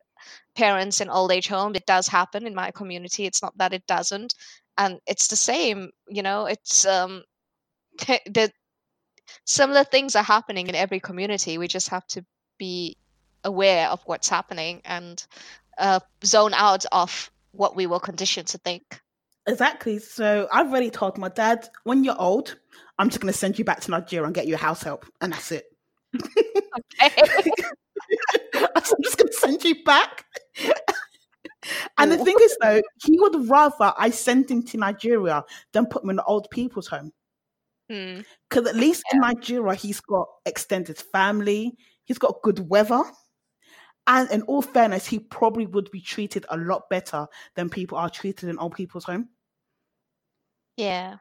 parents in old age home it does happen in my community it's not that it doesn't and it's the same you know it's um the similar things are happening in every community we just have to be aware of what's happening and uh, zone out of what we were conditioned to think Exactly. So I've already told my dad, when you're old, I'm just going to send you back to Nigeria and get you a house help, and that's it. I'm just going to send you back. and the thing is, though, he would rather I send him to Nigeria than put him in the old people's home. Hmm. Because at least in Nigeria, he's got extended family, he's got good weather. And in all fairness, he probably would be treated a lot better than people are treated in old people's home. yeah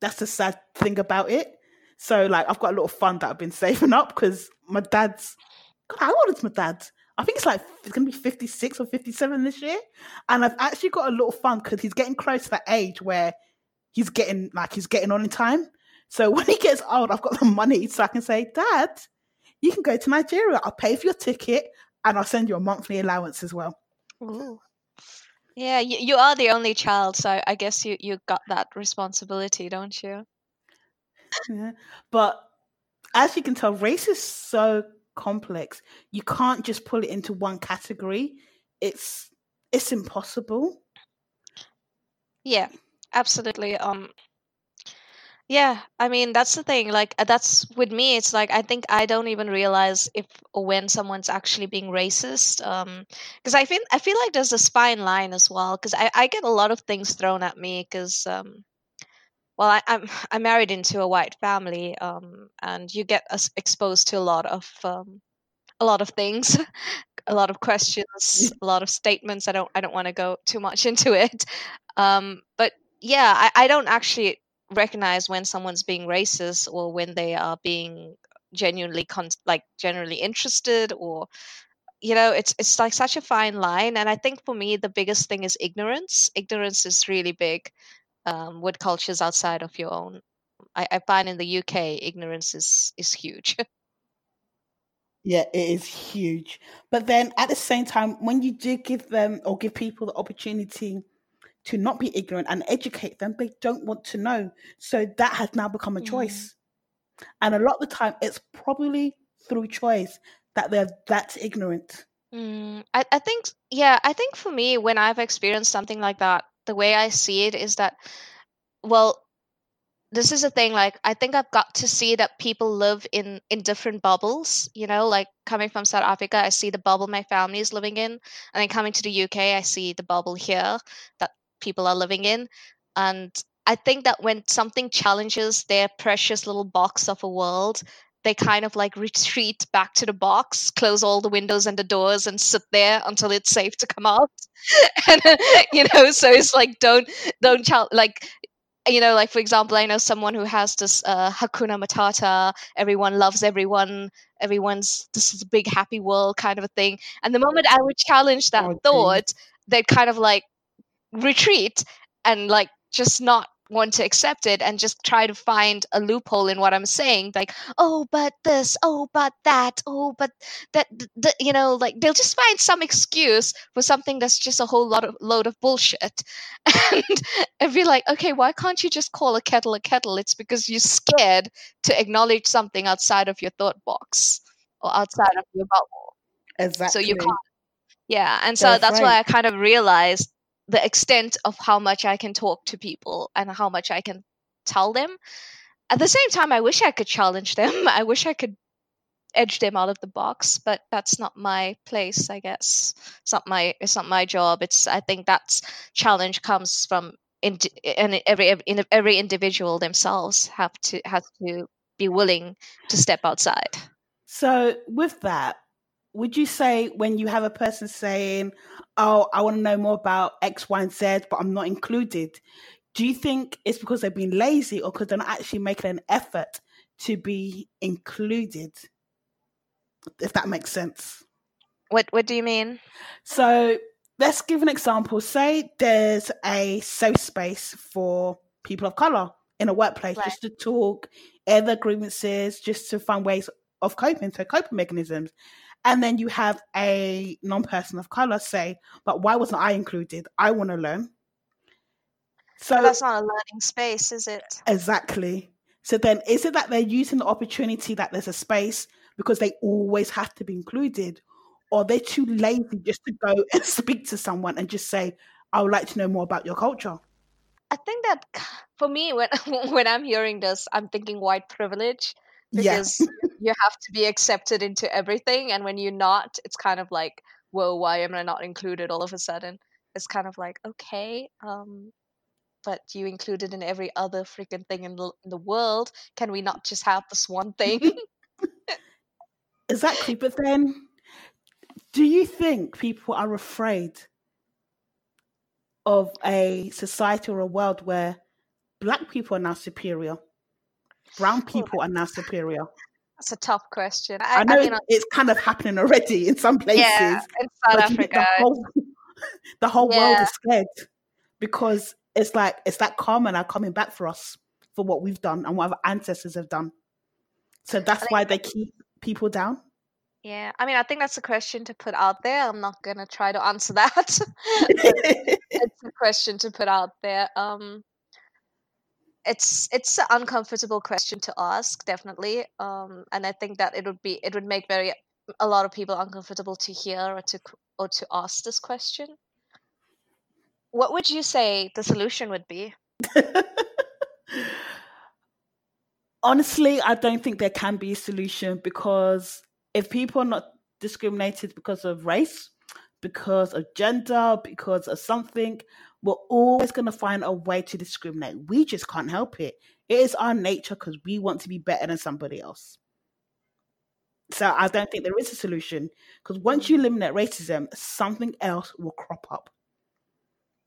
That's the sad thing about it. So, like, I've got a little fund that I've been saving up because my dad's. God, how old is my dad? I think it's like it's gonna be fifty six or fifty seven this year, and I've actually got a little fund because he's getting close to that age where he's getting like he's getting on in time. So when he gets old, I've got the money so I can say, Dad, you can go to Nigeria. I'll pay for your ticket and I'll send you a monthly allowance as well. Ooh. yeah you, you are the only child so i guess you you got that responsibility don't you Yeah. But as you can tell, race is so complex. You can't just pull it into one category. It's it's impossible. Yeah, absolutely. Um, yeah, I mean that's the thing. Like uh, that's with me. It's like I think I don't even realize if or when someone's actually being racist. Um, because I feel I feel like there's this fine line as well. Because I I get a lot of things thrown at me. Because um, well, I, I'm I'm married into a white family. Um, and you get exposed to a lot of um, a lot of things, a lot of questions, a lot of statements. I don't I don't want to go too much into it. Um, but yeah, I, I don't actually recognize when someone's being racist or when they are being genuinely con- like generally interested or you know it's it's like such a fine line and i think for me the biggest thing is ignorance ignorance is really big um, with cultures outside of your own I, I find in the uk ignorance is is huge Yeah, it is huge. But then at the same time, when you do give them or give people the opportunity to not be ignorant and educate them, they don't want to know. So that has now become a Mm. choice. And a lot of the time, it's probably through choice that they're that ignorant. Mm, I, I think, yeah, I think for me, when I've experienced something like that, the way I see it is that, well, this is a thing, like, I think I've got to see that people live in in different bubbles, you know, like coming from South Africa, I see the bubble my family is living in, and then coming to the UK, I see the bubble here that people are living in. And I think that when something challenges their precious little box of a world, they kind of like retreat back to the box, close all the windows and the doors, and sit there until it's safe to come out. and you know, so it's like don't don't chal- like you know, like for example, I know someone who has this uh, Hakuna Matata, everyone loves everyone, everyone's this is a big happy world kind of a thing. And the moment I would challenge that Oh, thought, they'd kind of like retreat and like just not want to accept it and just try to find a loophole in what I'm saying. Like, oh, but this, oh, but that, oh, but that, th- th- you know, like they'll just find some excuse for something that's just a whole lot of load of bullshit. And I'd be like, okay, why can't you just call a kettle a kettle? It's because you're scared to acknowledge something outside of your thought box or outside of your bubble. Exactly. So you can't. Yeah, and so That's that's why. I kind of realized the extent of how much I can talk to people and how much I can tell them. At the same time, I wish I could challenge them. I wish I could edge them out of the box, but that's not my place, I guess. It's not my it's not my job. It's I think that's challenge comes from in, in every in every individual themselves have to have to be willing to step outside. So, with that, would you say when you have a person saying, Oh, I want to know more about X, Y, and Z, but I'm not included, do you think it's because they've been lazy or because they're not actually making an effort to be included? If that makes sense. What what do you mean? So, let's give an example. Say there's a safe space for people of color in a workplace Right. just to talk, air their grievances, just to find ways of coping, so coping mechanisms. And then you have a non person of color say, But why wasn't I included? I want to learn. So, But that's not a learning space, is it? exactly. So, then is it that they're using the opportunity that there's a space because they always have to be included? Or they're too lazy just to go and speak to someone and just say, I would like to know more about your culture? I think that for me, when when I'm hearing this, I'm thinking white privilege Yeah. because you have to be accepted into everything, and when you're not, it's kind of like, whoa, why am I not included all of a sudden? It's kind of like, okay, um, but you included in every other freaking thing in the in the world. Can we not just have this one thing? Exactly. But then, do you think people are afraid of a society or a world where black people are now superior? Brown people are now superior. That's a tough question. I I, know I mean, it's kind of happening already in some places. yeah, in South but do you think Africa, the whole, the whole world is scared because it's like it's that karma now coming back for us for what we've done and what our ancestors have done. So that's think why they keep people down. Yeah, I mean, I think that's a question to put out there. I'm not gonna try to answer that. it's a question to put out there. Um, it's it's an uncomfortable question to ask, definitely. Um, and I think that it would be it would make very a lot of people uncomfortable to hear or to or to ask this question. What would you say the solution would be? Honestly, I don't think there can be a solution because if people are not discriminated because of race, because of gender, because of something, we're always going to find a way to discriminate. We just can't help it. It is our nature because we want to be better than somebody else. So I don't think there is a solution because once you eliminate racism, something else will crop up.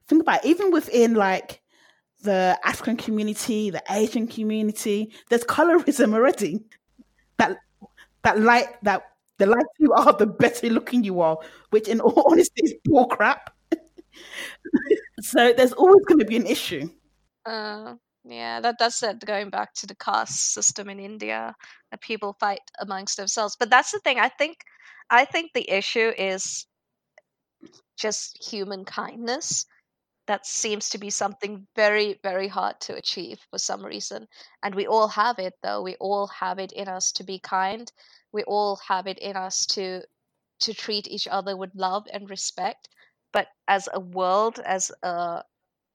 Think about it, even within like the African community, the Asian community, there's colorism already. That that light that the lighter you are, the better looking you are, which in all honesty is bull crap. so there's always going to be an issue. Uh, yeah, that that's it. Going back to the caste system in India, that people fight amongst themselves. But that's the thing. I think, I think the issue is just human kindness. that seems to be something very very hard to achieve for some reason and we all have it though we all have it in us to be kind we all have it in us to to treat each other with love and respect but as a world as a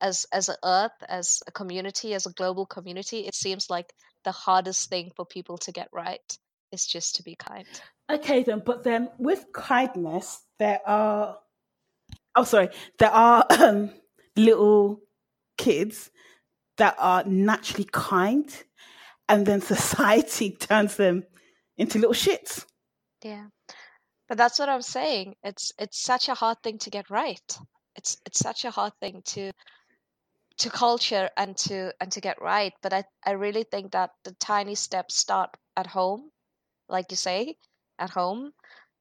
as as a earth as a community as a global community it seems like the hardest thing for people to get right is just to be kind Okay, then, but then with kindness, there are. Oh, sorry. There are um, little kids that are naturally kind, and then society turns them into little shits. yeah but that's what i'm saying it's it's such a hard thing to get right. It's it's such a hard thing to to culture and to and to get right but i i really think that the tiny steps start at home like you say at home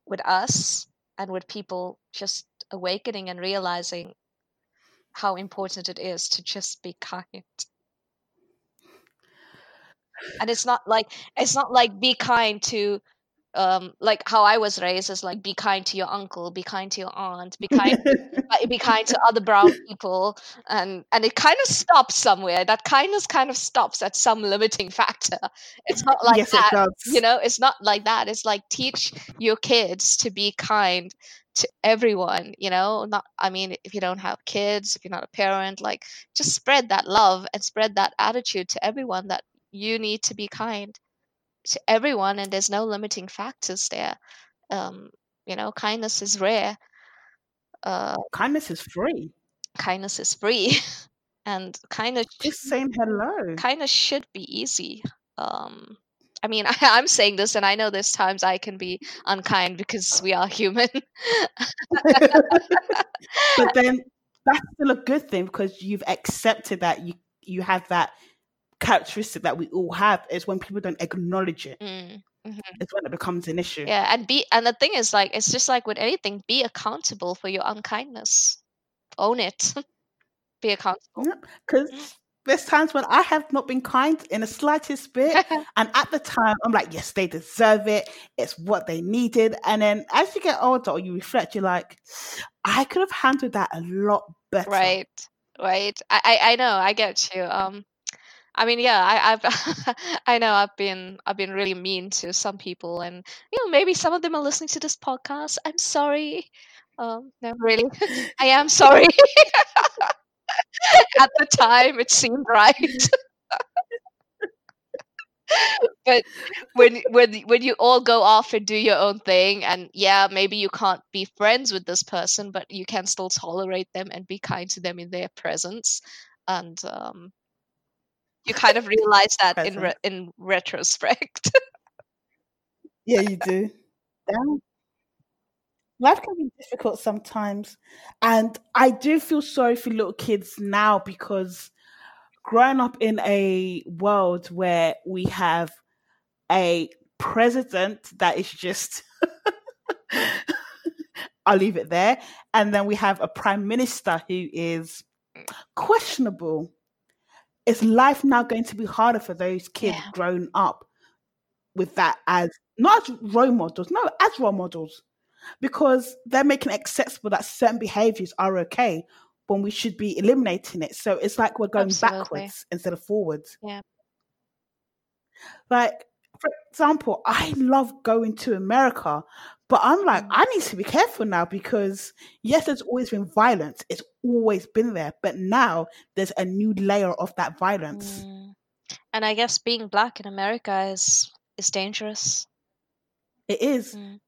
with us and with people just awakening and realizing how important it is to just be kind. And it's not like it's not like be kind to um like how i was raised is like be kind to your uncle be kind to your aunt be kind be kind to other brown people and and it kind of stops somewhere. That kindness kind of stops at some limiting factor. It's not like yes, that you know it's not like that. It's like teach your kids to be kind to everyone you know? Not i mean if you don't have kids if you're not a parent like just spread that love and spread that attitude to everyone that you need to be kind to everyone and there's no limiting factors there um you know kindness is rare uh Kindness is free. kindness is free and kindness Just saying hello. kindness should be easy um i mean I, i'm saying this and i know there's times i can be unkind because we are human but then that's still a good thing because you've accepted that you you have that characteristic that we all have. is when people don't acknowledge it. Mm, mhm. It's when it becomes an issue. yeah and be and the thing is like it's just like with anything be accountable for your unkindness own it be accountable Because there's times when I have not been kind in the slightest bit. And at the time, I'm like, yes, they deserve it. It's what they needed. And then as you get older or you reflect, you're like, I could have handled that a lot better. right right I, I i know i get you um i mean yeah i i've i know i've been i've been really mean to some people and you know maybe some of them are listening to this podcast. I'm sorry. Um no really. I am sorry. At the time it seemed right. But when when when you all go off and do your own thing and yeah maybe you can't be friends with this person but you can still tolerate them and be kind to them in their presence. And um you kind of realize that in re- in retrospect Yeah, you do. Yeah. Life can be difficult sometimes. And I do feel sorry for little kids now because growing up in a world where we have a president that is just I'll leave it there. And then we have a prime minister who is mm. questionable. Is life now going to be harder for those kids Yeah. grown up with that as not as role models, no, as role models? Because they're making it acceptable that certain behaviors are okay when we should be eliminating it. So it's like we're going Absolutely. backwards instead of forwards. Yeah. Like, for example, I love going to America, but I'm like. I need to be careful now because yes, there's always been violence. It's always been there, but now there's a new layer of that violence. Mm. and i guess being black in america is is dangerous It is. Mm.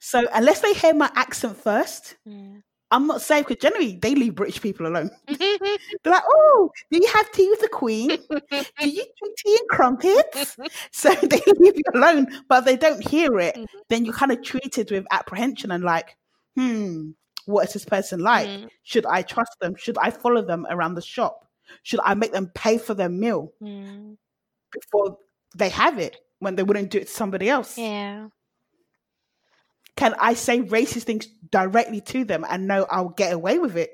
So unless they hear my accent first, Mm. I'm not safe because generally they leave British people alone. They're like, oh, do you have tea with the Queen? Do you drink tea and crumpets? So they leave you alone. But if they don't hear it, Mhm. then you're kind of treated with apprehension and like, hmm, what is this person like? Mm. Should I trust them? Should I follow them around the shop? Should I make them pay for their meal Mm. before they have it when they wouldn't do it to somebody else? yeah Can I say racist things directly to them and know I'll get away with it?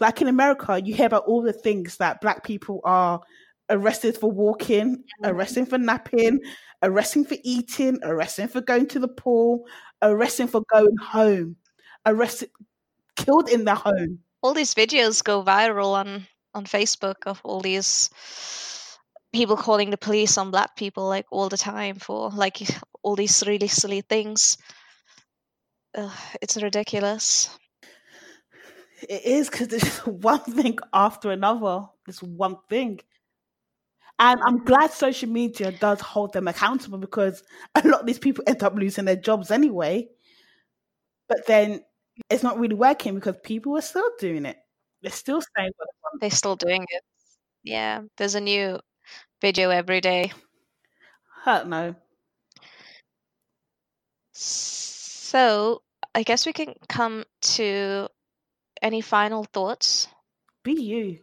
Like in America, you hear about all the things that black people are arrested for walking, arresting for napping, arresting for eating, arresting for going to the pool, arresting for going home, arrested, killed in their home. all these videos go viral on on Facebook of all these people calling the police on black people like all the time for like all these really silly things. Ugh, it's ridiculous. It is because it's one thing after another. This one thing. And I'm glad social media does hold them accountable because a lot of these people end up losing their jobs anyway. But then it's not really working because people are still doing it. They're still saying what. They're still doing it. Yeah, there's a new video every day. No. So I guess we can come to any final thoughts. Be you.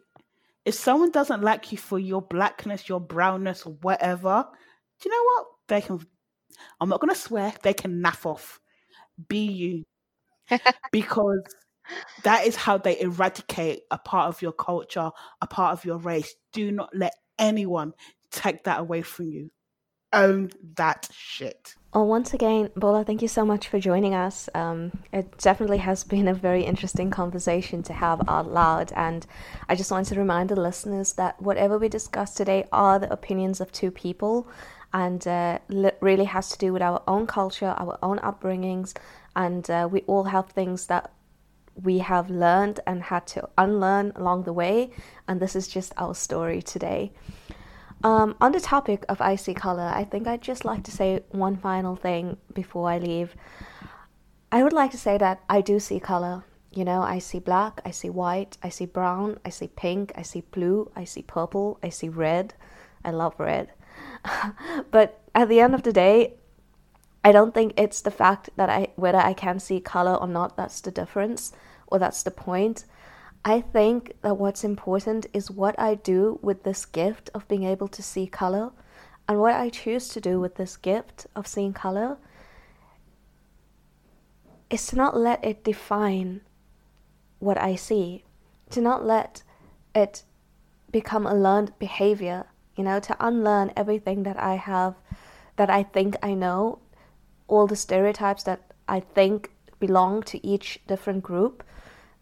If someone doesn't like you for your blackness, your brownness, or whatever, do you know what? They can. I'm not gonna swear. They can naff off. Be you, because that is how they eradicate a part of your culture, a part of your race. Do not let anyone take that away from you. Own that shit. Well, once again, Bola, thank you so much for joining us. Um, it definitely has been a very interesting conversation to have out loud. And I just want to remind the listeners that whatever we discuss today are the opinions of two people and uh, really has to do with our own culture, our own upbringings. And uh, we all have things that we have learned and had to unlearn along the way. And this is just our story today. Um, on the topic of I see color, I think I'd just like to say one final thing before I leave. I would like to say that I do see color. You know, I see black, I see white, I see brown, I see pink, I see blue, I see purple, I see red. I love red. but at the end of the day, I don't think it's the fact that I whether I can see color or not that's the difference or that's the point. I think that what's important is what I do with this gift of being able to see color and what I choose to do with this gift of seeing color is to not let it define what I see, to not let it become a learned behavior, you know, to unlearn everything that I have, that I think I know, all the stereotypes that I think belong to each different group,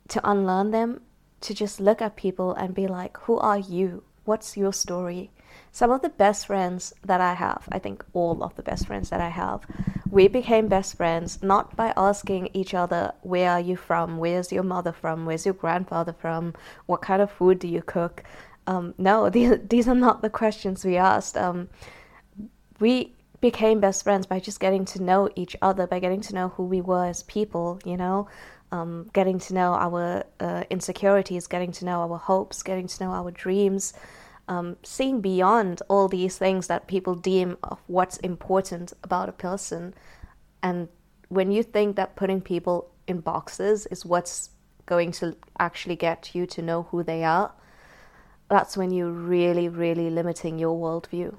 to unlearn them to just look at people and be like, who are you? What's your story? Some of the best friends that I have, I think all of the best friends that I have, we became best friends not by asking each other, where are you from? Where's your mother from? Where's your grandfather from? What kind of food do you cook? Um, no, these, these are not the questions we asked. Um, we became best friends by just getting to know each other, by getting to know who we were as people, you know, um, getting to know our uh, insecurities, getting to know our hopes, getting to know our dreams, um, seeing beyond all these things that people deem of what's important about a person. And when you think that putting people in boxes is what's going to actually get you to know who they are, that's when you're really, really limiting your worldview.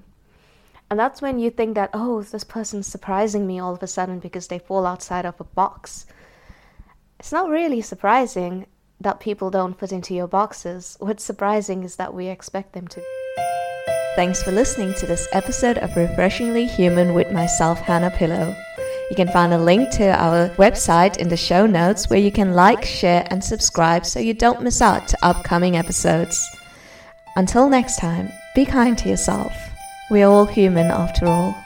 And that's when you think that, oh, this person's surprising me all of a sudden because they fall outside of a box. It's not really surprising that people don't fit into your boxes. What's surprising is that we expect them to. Thanks for listening to this episode of Refreshingly Human with myself, Hannah Pillow. You can find a link to our website in the show notes where you can like, share, and subscribe so you don't miss out to upcoming episodes. Until next time, be kind to yourself. We're all human after all.